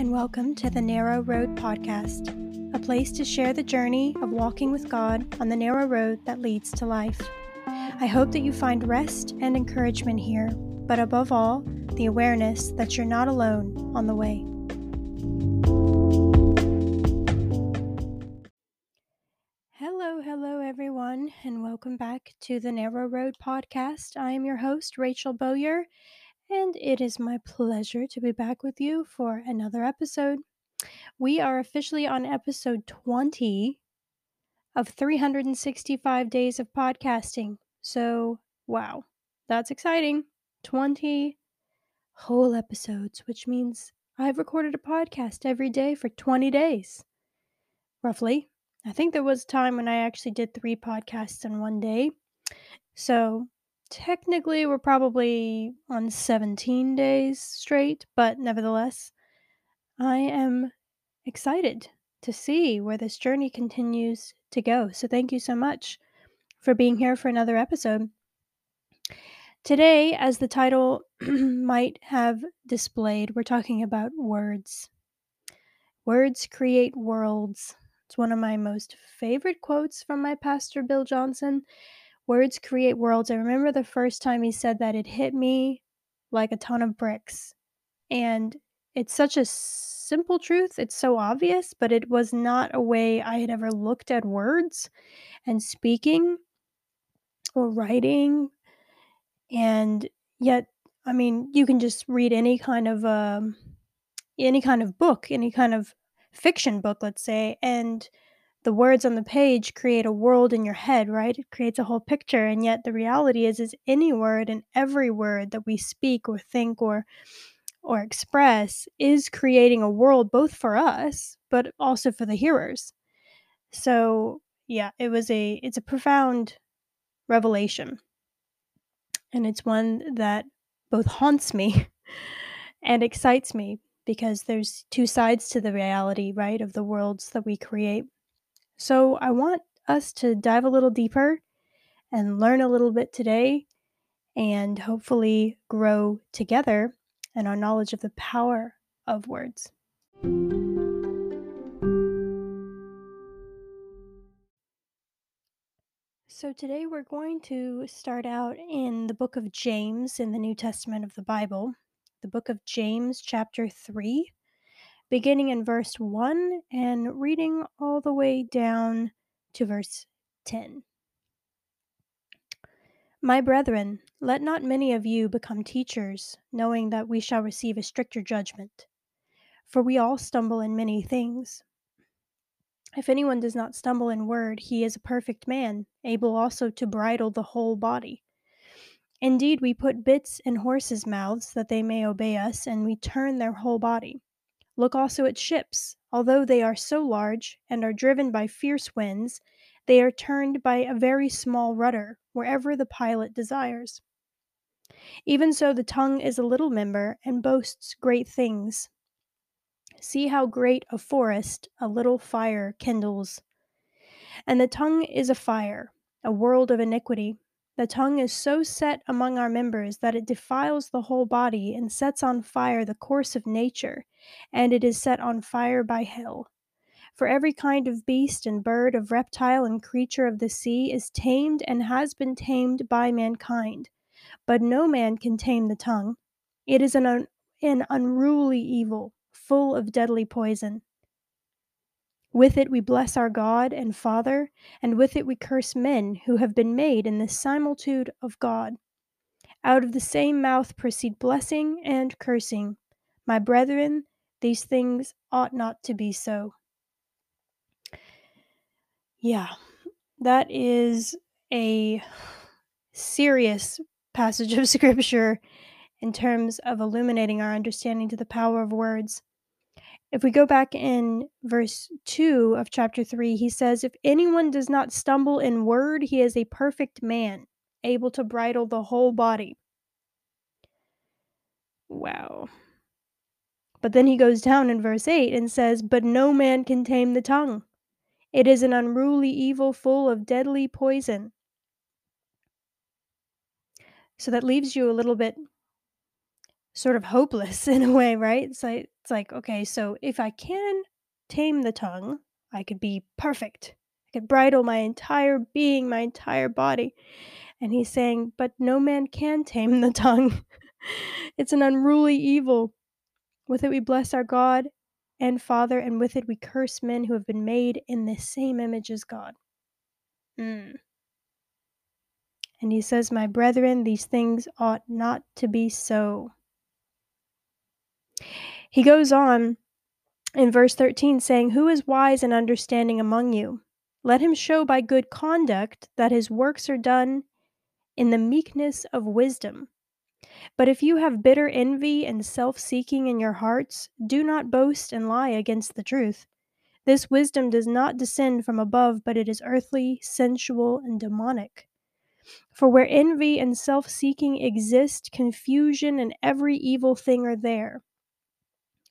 and welcome to the Narrow Road Podcast, a place to share the journey of walking with God on the narrow road that leads to life. I hope that you find rest and encouragement here, but above all, the awareness that you're not alone on the way. Hello, hello, everyone, and welcome back to the Narrow Road Podcast. I am your host, Rachel Bowyer, and it is my pleasure to be back with you for another episode. We are officially on episode 20 of 365 days of podcasting. So, wow, that's exciting. 20 whole episodes, which means I've recorded a podcast every day for 20 days, roughly. I think there was a time when I actually did three podcasts in one day. So, technically we're probably on 17 days straight, but nevertheless, I am excited to see where this journey continues to go. So thank you so much for being here for another episode. Today, as the title might have displayed, we're talking about words. Words create worlds. It's one of my most favorite quotes from my pastor, Bill Johnson. Words create worlds. I remember the first time he said that, it hit me like a ton of bricks. And it's such a simple truth. It's so obvious, but it was not a way I had ever looked at words and speaking or writing. And yet, I mean, you can just read any kind of um, any kind of book, any kind of fiction book, let's say, and the words on the page create a world in your head, right? It creates a whole picture. And yet the reality is is any word and every word that we speak or think or or express is creating a world both for us but also for the hearers. So, yeah, it was a it's a profound revelation. And it's one that both haunts me and excites me because there's two sides to the reality, right, of the worlds that we create. So I want us to dive a little deeper and learn a little bit today and hopefully grow together in our knowledge of the power of words. So, today we're going to start out in the book of James in the New Testament of the Bible, the book of James, chapter 3 beginning in verse 1 and reading all the way down to verse 10. My brethren, let not many of you become teachers, knowing that we shall receive a stricter judgment. For we all stumble in many things. If anyone does not stumble in word, he is a perfect man, able also to bridle the whole body. Indeed, we put bits in horses' mouths that they may obey us, and we turn their whole body. Look also at ships. Although they are so large and are driven by fierce winds, they are turned by a very small rudder wherever the pilot desires. Even so, the tongue is a little member and boasts great things. See how great a forest a little fire kindles. And the tongue is a fire, a world of iniquity. The tongue is so set among our members that it defiles the whole body and sets on fire the course of nature, and it is set on fire by hell. For every kind of beast and bird, of reptile and creature of the sea is tamed and has been tamed by mankind. But no man can tame the tongue. It is an, un- an unruly evil, full of deadly poison. With it we bless our God and Father, and with it we curse men who have been made in the similitude of God. Out of the same mouth proceed blessing and cursing. My brethren, these things ought not to be so. Yeah, that is a serious passage of scripture in terms of illuminating our understanding to the power of words. If we go back in verse 2 of chapter 3, he says, If anyone does not stumble in word, he is a perfect man, able to bridle the whole body. Wow. But then he goes down in verse 8 and says, But no man can tame the tongue. It is an unruly evil full of deadly poison. So that leaves you a little bit sort of hopeless in a way, right? Like it's like, okay, so if I can tame the tongue, I could be perfect. I could bridle my entire being, my entire body. And he's saying, but no man can tame the tongue. it's an unruly evil. With it we bless our God and Father, and with it we curse men who have been made in the same image as God. Mm. And he says, My brethren, these things ought not to be so. He goes on in verse 13, saying, Who is wise and understanding among you? Let him show by good conduct that his works are done in the meekness of wisdom. But if you have bitter envy and self seeking in your hearts, do not boast and lie against the truth. This wisdom does not descend from above, but it is earthly, sensual, and demonic. For where envy and self seeking exist, confusion and every evil thing are there.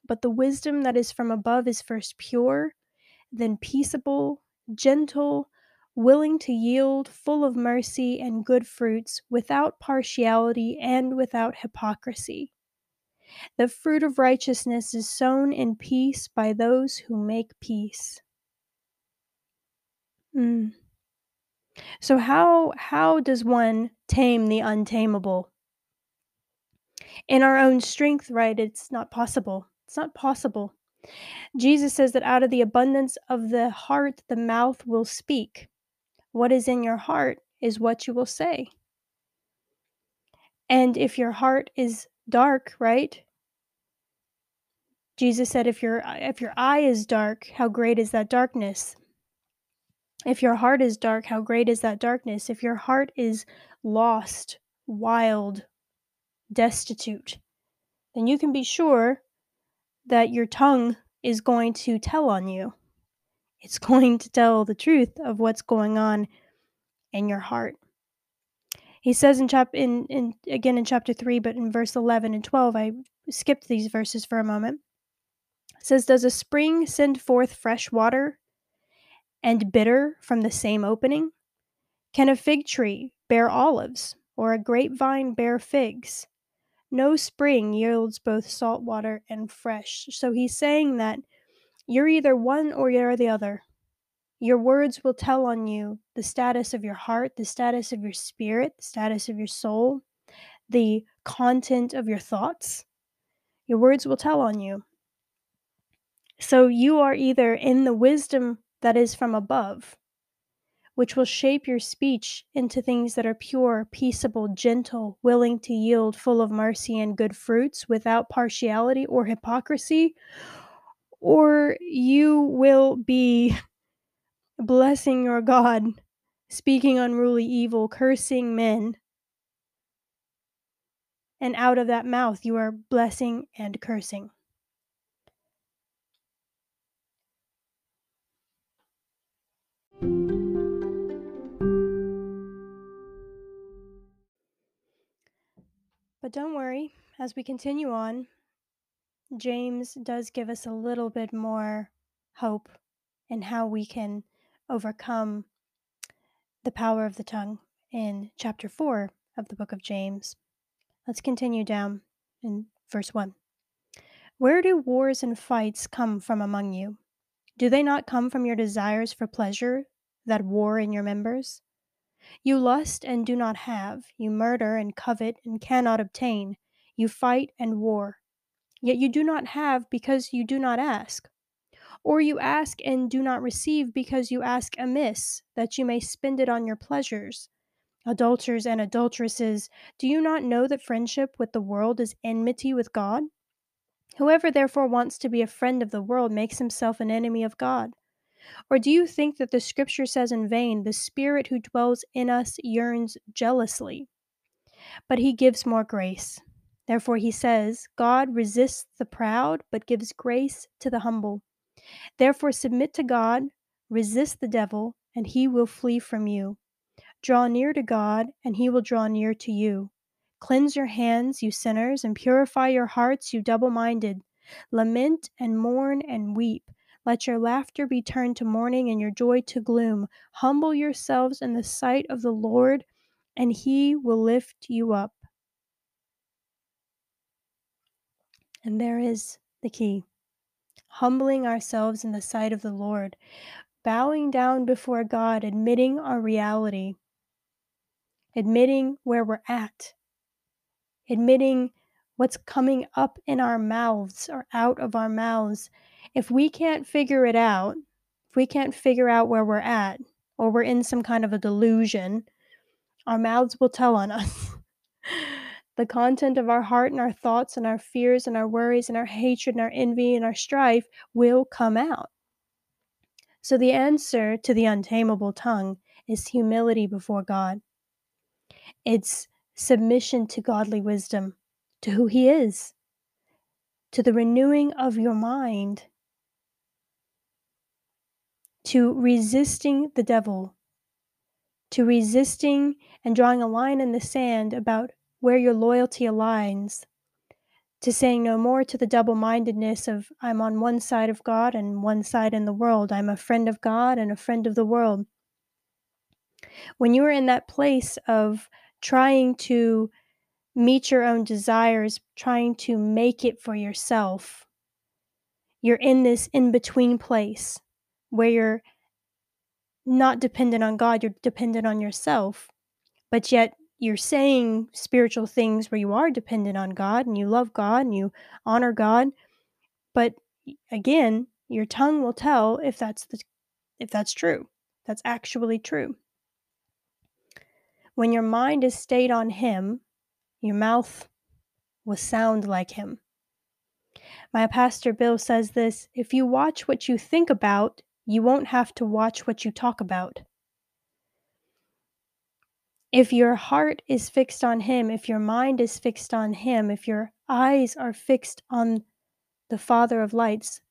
But the wisdom that is from above is first pure, then peaceable, gentle, willing to yield, full of mercy and good fruits, without partiality and without hypocrisy. The fruit of righteousness is sown in peace by those who make peace. Mm. So how how does one tame the untamable? In our own strength, right? It's not possible. It's not possible. Jesus says that out of the abundance of the heart, the mouth will speak. What is in your heart is what you will say. And if your heart is dark, right? Jesus said if your if your eye is dark, how great is that darkness? If your heart is dark, how great is that darkness? If your heart is lost, wild, destitute, then you can be sure that your tongue is going to tell on you. It's going to tell the truth of what's going on in your heart. He says in chap in, in again in chapter 3 but in verse 11 and 12 I skipped these verses for a moment. It says does a spring send forth fresh water and bitter from the same opening? Can a fig tree bear olives or a grapevine bear figs? No spring yields both salt water and fresh. So he's saying that you're either one or you're the other. Your words will tell on you the status of your heart, the status of your spirit, the status of your soul, the content of your thoughts. Your words will tell on you. So you are either in the wisdom that is from above, which will shape your speech into things that are pure, peaceable, gentle, willing to yield, full of mercy and good fruits, without partiality or hypocrisy, or you will be blessing your God, speaking unruly evil, cursing men. And out of that mouth you are blessing and cursing. But don't worry, as we continue on, James does give us a little bit more hope in how we can overcome the power of the tongue in chapter 4 of the book of James. Let's continue down in verse 1. Where do wars and fights come from among you? Do they not come from your desires for pleasure that war in your members? You lust and do not have, you murder and covet and cannot obtain, you fight and war. Yet you do not have because you do not ask. Or you ask and do not receive because you ask amiss, that you may spend it on your pleasures. Adulterers and adulteresses, do you not know that friendship with the world is enmity with God? Whoever therefore wants to be a friend of the world makes himself an enemy of God. Or do you think that the scripture says in vain, the Spirit who dwells in us yearns jealously? But he gives more grace. Therefore he says, God resists the proud, but gives grace to the humble. Therefore submit to God, resist the devil, and he will flee from you. Draw near to God, and he will draw near to you. Cleanse your hands, you sinners, and purify your hearts, you double minded. Lament and mourn and weep. Let your laughter be turned to mourning and your joy to gloom. Humble yourselves in the sight of the Lord, and he will lift you up. And there is the key humbling ourselves in the sight of the Lord, bowing down before God, admitting our reality, admitting where we're at, admitting what's coming up in our mouths or out of our mouths. If we can't figure it out, if we can't figure out where we're at, or we're in some kind of a delusion, our mouths will tell on us. the content of our heart and our thoughts and our fears and our worries and our hatred and our envy and our strife will come out. So, the answer to the untamable tongue is humility before God. It's submission to godly wisdom, to who He is, to the renewing of your mind, to resisting the devil, to resisting and drawing a line in the sand about where your loyalty aligns, to saying no more to the double mindedness of I'm on one side of God and one side in the world. I'm a friend of God and a friend of the world. When you are in that place of trying to meet your own desires, trying to make it for yourself, you're in this in between place where you're not dependent on God, you're dependent on yourself, but yet you're saying spiritual things where you are dependent on God and you love God and you honor God. But again, your tongue will tell if that's the if that's true. That's actually true. When your mind is stayed on him, your mouth will sound like him. My pastor Bill says this, if you watch what you think about, you won't have to watch what you talk about. If your heart is fixed on Him, if your mind is fixed on Him, if your eyes are fixed on the Father of lights,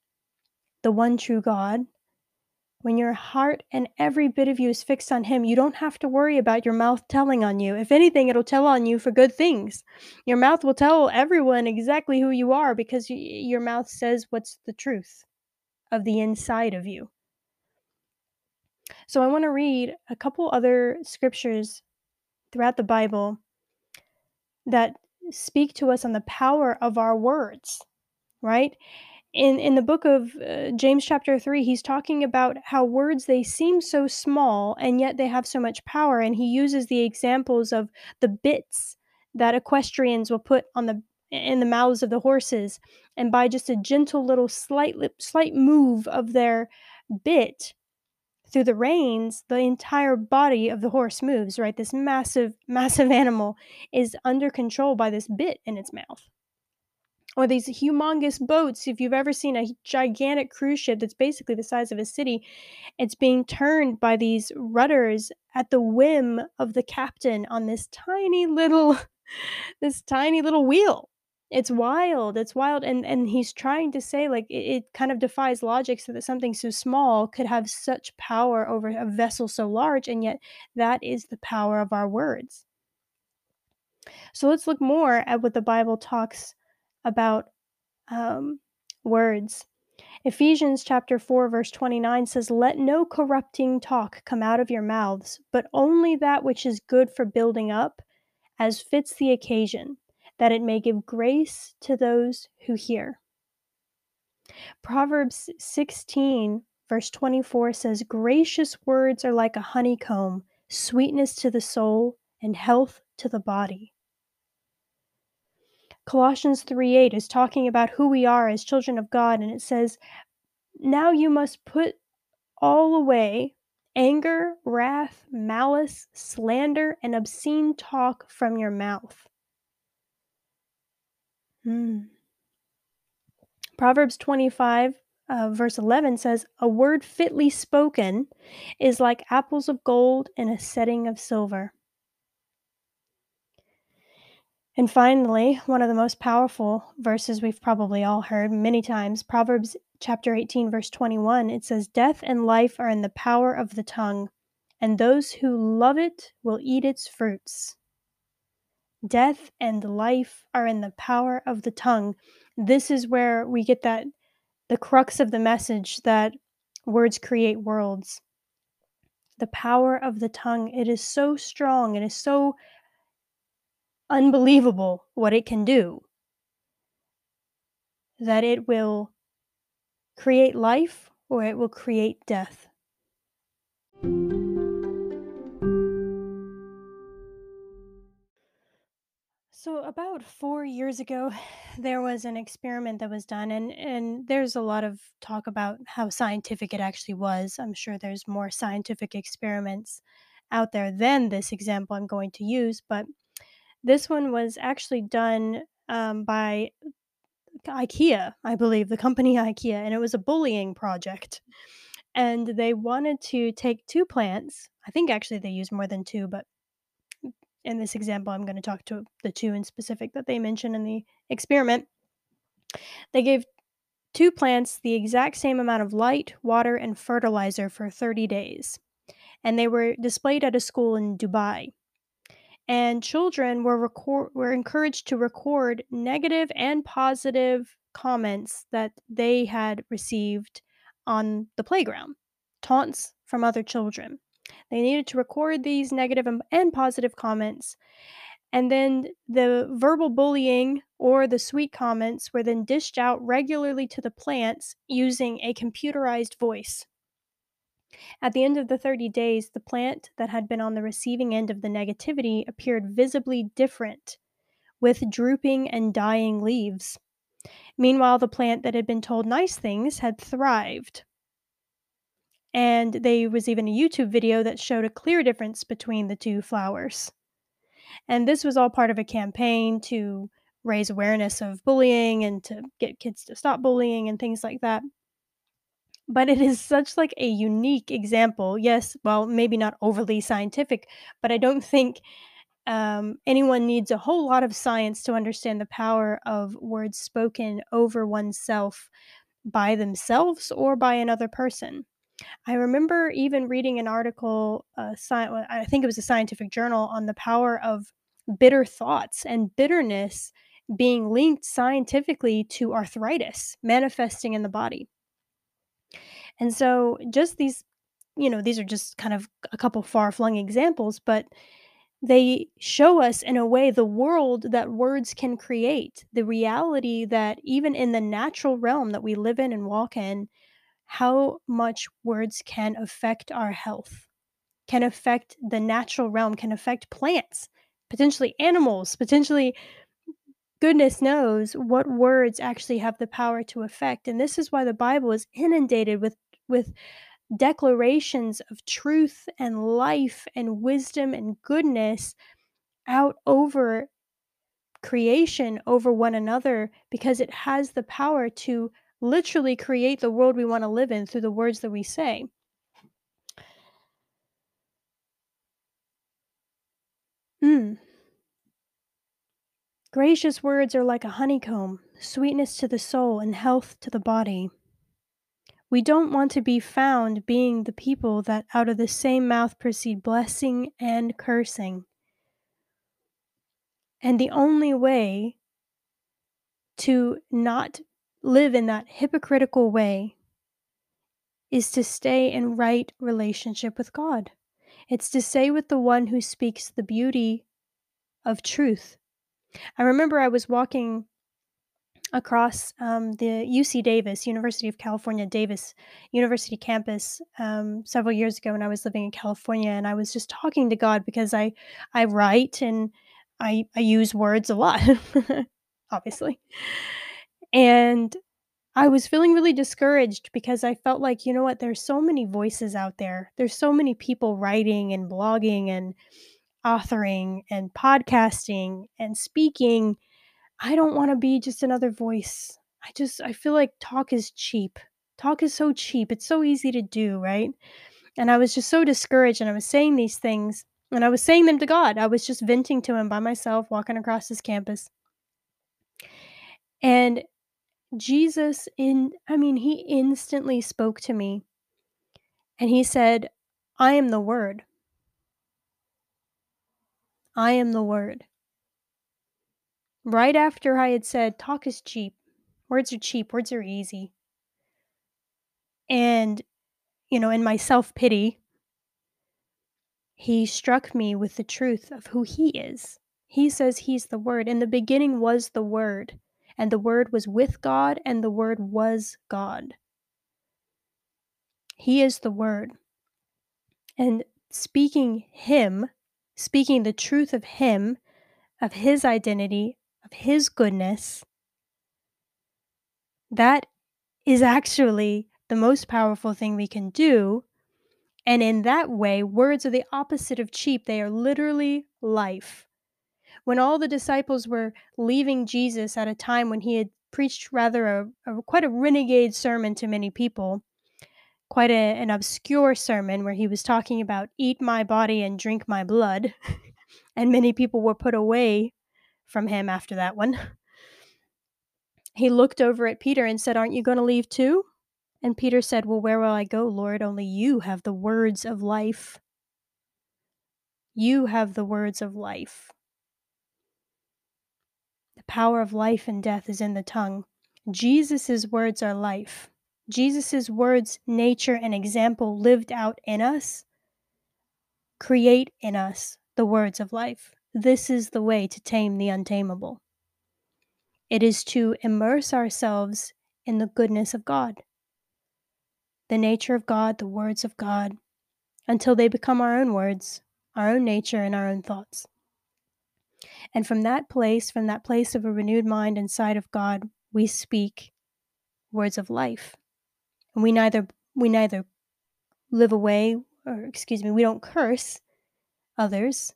the one true God, when your heart and every bit of you is fixed on Him, you don't have to worry about your mouth telling on you. If anything, it'll tell on you for good things. Your mouth will tell everyone exactly who you are because y- your mouth says what's the truth of the inside of you. So I want to read a couple other scriptures throughout the Bible that speak to us on the power of our words, right? In in the book of uh, James chapter 3, he's talking about how words they seem so small and yet they have so much power and he uses the examples of the bits that equestrians will put on the in the mouths of the horses and by just a gentle little slight slight move of their bit through the reins, the entire body of the horse moves, right? This massive, massive animal is under control by this bit in its mouth. Or these humongous boats, if you've ever seen a gigantic cruise ship that's basically the size of a city, it's being turned by these rudders at the whim of the captain on this tiny little this tiny little wheel it's wild it's wild and and he's trying to say like it, it, kind of defies logic so that something so small could have such power over a vessel so large and yet that is the power of our words. So let's look more at what the bible talks about um, words. Ephesians chapter 4 verse 29 says let no corrupting talk come out of your mouths but only that which is good for building up as fits the occasion that it may give grace to those who hear. Proverbs 16, verse 24 says, Gracious words are like a honeycomb, sweetness to the soul, and health to the body. Colossians 3 8 is talking about who we are as children of God, and it says, Now you must put all away anger, wrath, malice, slander, and obscene talk from your mouth. Mm. Proverbs 25, uh, verse 11 says, A word fitly spoken is like apples of gold in a setting of silver. And finally, one of the most powerful verses we've probably all heard many times, Proverbs chapter 18, verse 21, it says, Death and life are in the power of the tongue, and those who love it will eat its fruits. Death and life are in the power of the tongue. This is where we get that the crux of the message that words create worlds. The power of the tongue, it is so strong, it is so unbelievable what it can do. that it will create life or it will create death. So about 4 years ago, there was an experiment that was done and and there's a lot of talk about how scientific it actually was. I'm sure there's more scientific experiments out there than this example I'm going to use, but this one was actually done um, by IKEA, I believe, the company IKEA, and it was a bullying project. And they wanted to take two plants. I think actually they used more than two, but in this example, I'm going to talk to the two in specific that they mentioned in the experiment. They gave two plants the exact same amount of light, water, and fertilizer for 30 days. And they were displayed at a school in Dubai. And children were were encouraged to record negative and positive comments that they had received on the playground, taunts from other children. They needed to record these negative and, positive comments and then the verbal bullying or the sweet comments were then dished out regularly to the plants using a computerized voice. At the end of the 30 days, the plant that had been on the receiving end of the negativity appeared visibly different, with drooping and dying leaves. Meanwhile, the plant that had been told nice things had thrived. And there was even a YouTube video that showed a clear difference between the two flowers. And this was all part of a campaign to raise awareness of bullying and to get kids to stop bullying and things like that. But it is such like a unique example. Yes, well, maybe not overly scientific, but I don't think um, anyone needs a whole lot of science to understand the power of words spoken over oneself by themselves or by another person. I remember even reading an article, uh, sci- I think it was a scientific journal, on the power of bitter thoughts and bitterness being linked scientifically to arthritis manifesting in the body. And so, just these, you know, these are just kind of a couple far flung examples, but they show us in a way the world that words can create, the reality that even in the natural realm that we live in and walk in, how much words can affect our health, can affect the natural realm, can affect plants, potentially animals, potentially goodness knows what words actually have the power to affect. And this is why the Bible is inundated with with declarations of truth and life and wisdom and goodness out over creation over one another because it has the power to literally create the world we want to live in through the words that we say. Mm. Gracious words are like a honeycomb, sweetness to the soul and health to the body. We don't want to be found being the people that out of the same mouth proceed blessing and cursing. And the only way to not live in that hypocritical way is to stay in right relationship with God. It's to stay with the one who speaks the beauty of truth. I remember I was walking across um, the UC Davis, University of California Davis University campus um, several years ago when I was living in California, and I was just talking to God because I I write and I I use words a lot, obviously, and I was feeling really discouraged because I felt like, you know what, there's so many voices out there. There's so many people writing and blogging and authoring and podcasting and speaking. I don't want to be just another voice. I just I feel like talk is cheap. Talk is so cheap. It's so easy to do, right? And I was just so discouraged and I was saying these things and I was saying them to God. I was just venting to him by myself walking across this campus. And Jesus in I mean, he instantly spoke to me. And he said, "I am the word." I am the word. Right after I had said, "Talk is cheap. Words are cheap. Words are easy." And, you know, in my self-pity, he struck me with the truth of who he is. He says he's the word. In the beginning was the word, and the Word was with God, and the Word was God. He is the Word. And speaking Him, speaking the truth of Him, of His identity, of His goodness, that is actually the most powerful thing we can do. And in that way, words are the opposite of cheap. They are literally life. When all the disciples were leaving Jesus at a time when he had preached rather a, a quite a renegade sermon to many people, quite a, an obscure sermon where he was talking about eat my body and drink my blood, and many people were put away from him after that one. He looked over at Peter and said, Aren't you going to leave too? And Peter said, Well, where will I go, Lord? Only you have the words of life. You have the words of life. Power of life and death is in the tongue. Jesus' words are life. Jesus' words, nature, and example lived out in us create in us the words of life. This is the way to tame the untamable. It is to immerse ourselves in the goodness of God, the nature of God, the words of God, until they become our own words, our own nature, and our own thoughts. And from that place, from that place of a renewed mind inside of God, we speak words of life. And we neither we neither live away or excuse me, we don't curse others.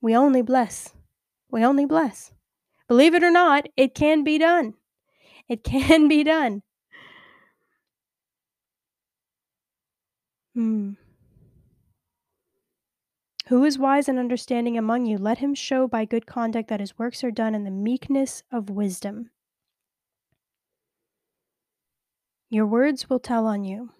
We only bless. We only bless. Believe it or not, it can be done. It can be done. Hmm. Who is wise and understanding among you? Let him show by good conduct that his works are done in the meekness of wisdom. Your words will tell on you.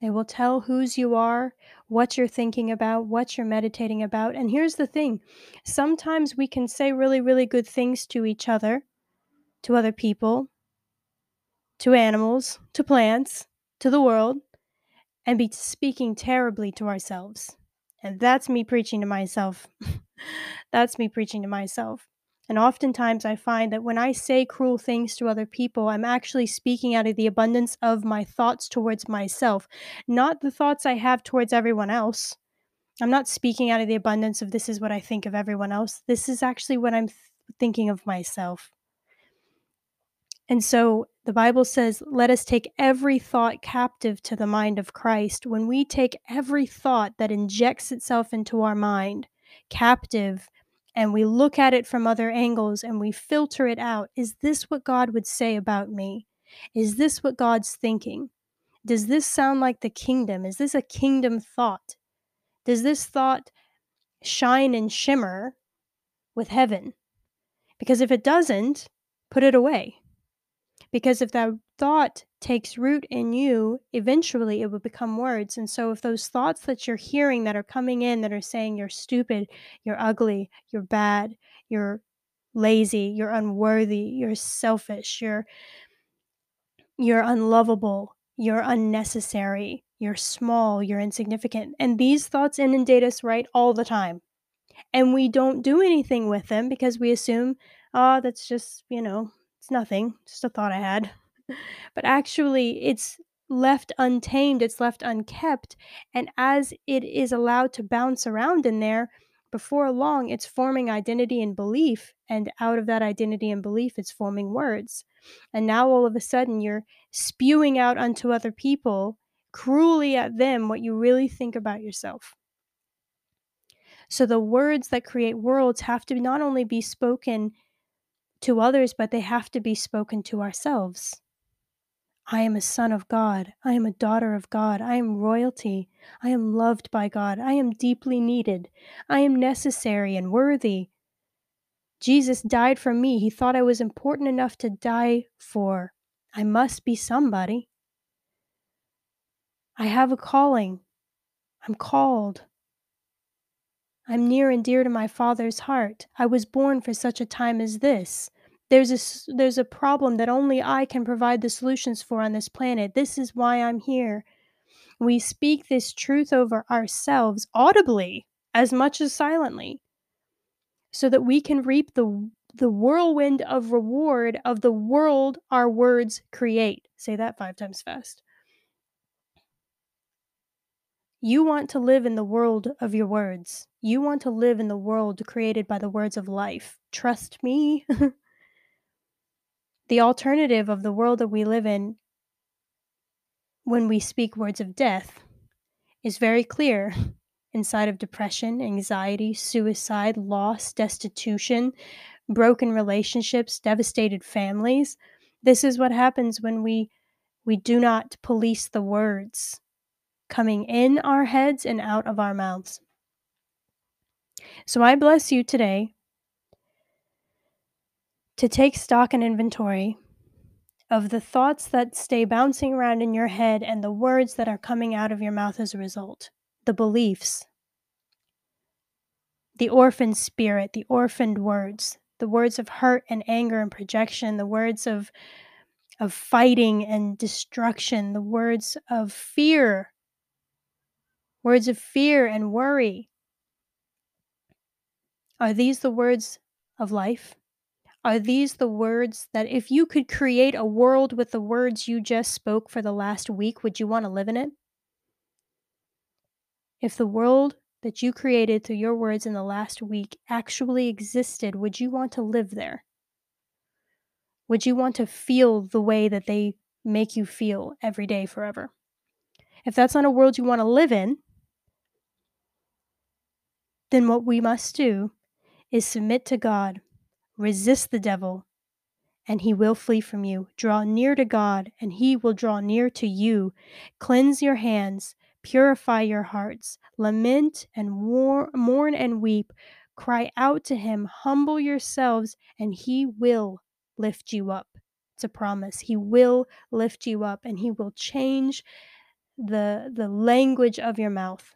They will tell whose you are, what you're thinking about, what you're meditating about. And here's the thing sometimes we can say really, really good things to each other, to other people, to animals, to plants, to the world, and be speaking terribly to ourselves. And that's me preaching to myself. that's me preaching to myself. And oftentimes I find that when I say cruel things to other people, I'm actually speaking out of the abundance of my thoughts towards myself, not the thoughts I have towards everyone else. I'm not speaking out of the abundance of this is what I think of everyone else. This is actually what I'm th- thinking of myself. And so the Bible says, let us take every thought captive to the mind of Christ. When we take every thought that injects itself into our mind captive and we look at it from other angles and we filter it out, is this what God would say about me? Is this what God's thinking? Does this sound like the kingdom? Is this a kingdom thought? Does this thought shine and shimmer with heaven? Because if it doesn't, put it away because if that thought takes root in you, eventually it will become words. And so, if those thoughts that you're hearing that are coming in that are saying you're stupid, you're ugly, you're bad, you're lazy, you're unworthy, you're selfish, you're you're unlovable, you're unnecessary, you're small, you're insignificant. And these thoughts inundate us right all the time. And we don't do anything with them because we assume, oh, that's just, you know, it's nothing, just a thought I had. but actually, it's left untamed, it's left unkept. And as it is allowed to bounce around in there, before long, it's forming identity and belief. And out of that identity and belief, it's forming words. And now all of a sudden, you're spewing out unto other people cruelly at them what you really think about yourself. So the words that create worlds have to not only be spoken to others, but they have to be spoken to ourselves. I am a son of God. I am a daughter of God. I am royalty. I am loved by God. I am deeply needed. I am necessary and worthy. Jesus died for me. He thought I was important enough to die for. I must be somebody. I have a calling. I'm called. I'm near and dear to my Father's heart. I was born for such a time as this. There's a, there's a problem that only I can provide the solutions for on this planet. This is why I'm here. We speak this truth over ourselves audibly as much as silently so that we can reap the, the whirlwind of reward of the world our words create. Say that five times fast. You want to live in the world of your words. You want to live in the world created by the words of life. Trust me. the alternative of the world that we live in when we speak words of death is very clear inside of depression, anxiety, suicide, loss, destitution, broken relationships, devastated families. This is what happens when we we do not police the words coming in our heads and out of our mouths. So I bless you today to take stock and inventory of the thoughts that stay bouncing around in your head and the words that are coming out of your mouth as a result, the beliefs, the orphan spirit, the orphaned words, the words of hurt and anger and projection, the words of of fighting and destruction, the words of fear, words of fear and worry. Are these the words of life? Are these the words that if you could create a world with the words you just spoke for the last week, would you want to live in it? If the world that you created through your words in the last week actually existed, would you want to live there? Would you want to feel the way that they make you feel every day forever? If that's not a world you want to live in, then what we must do is submit to God Resist the devil, and he will flee from you. Draw near to God, and he will draw near to you. Cleanse your hands, purify your hearts, lament and war- mourn and weep. Cry out to him, humble yourselves, and he will lift you up. It's a promise. He will lift you up, and he will change the, the language of your mouth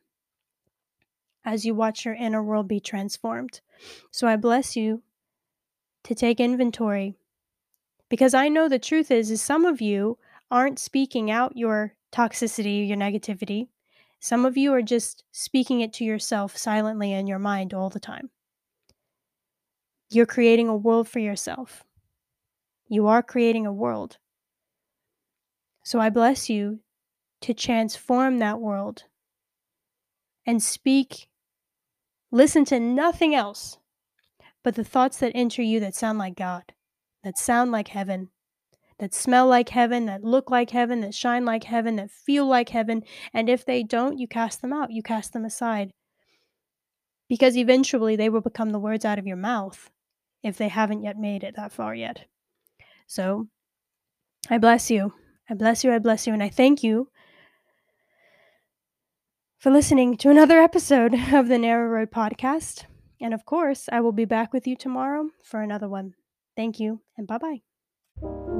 as you watch your inner world be transformed. So I bless you to take inventory. Because I know the truth is is some of you aren't speaking out your toxicity, your negativity. Some of you are just speaking it to yourself silently in your mind all the time. You're creating a world for yourself. You are creating a world. So I bless you to transform that world and speak, listen to nothing else but the thoughts that enter you that sound like God, that sound like heaven, that smell like heaven, that look like heaven, that shine like heaven, that feel like heaven. And if they don't, you cast them out, you cast them aside. Because eventually they will become the words out of your mouth if they haven't yet made it that far yet. So I bless you. I bless you. I bless you. And I thank you for listening to another episode of the Narrow Road Podcast. And of course, I will be back with you tomorrow for another one. Thank you, and bye bye.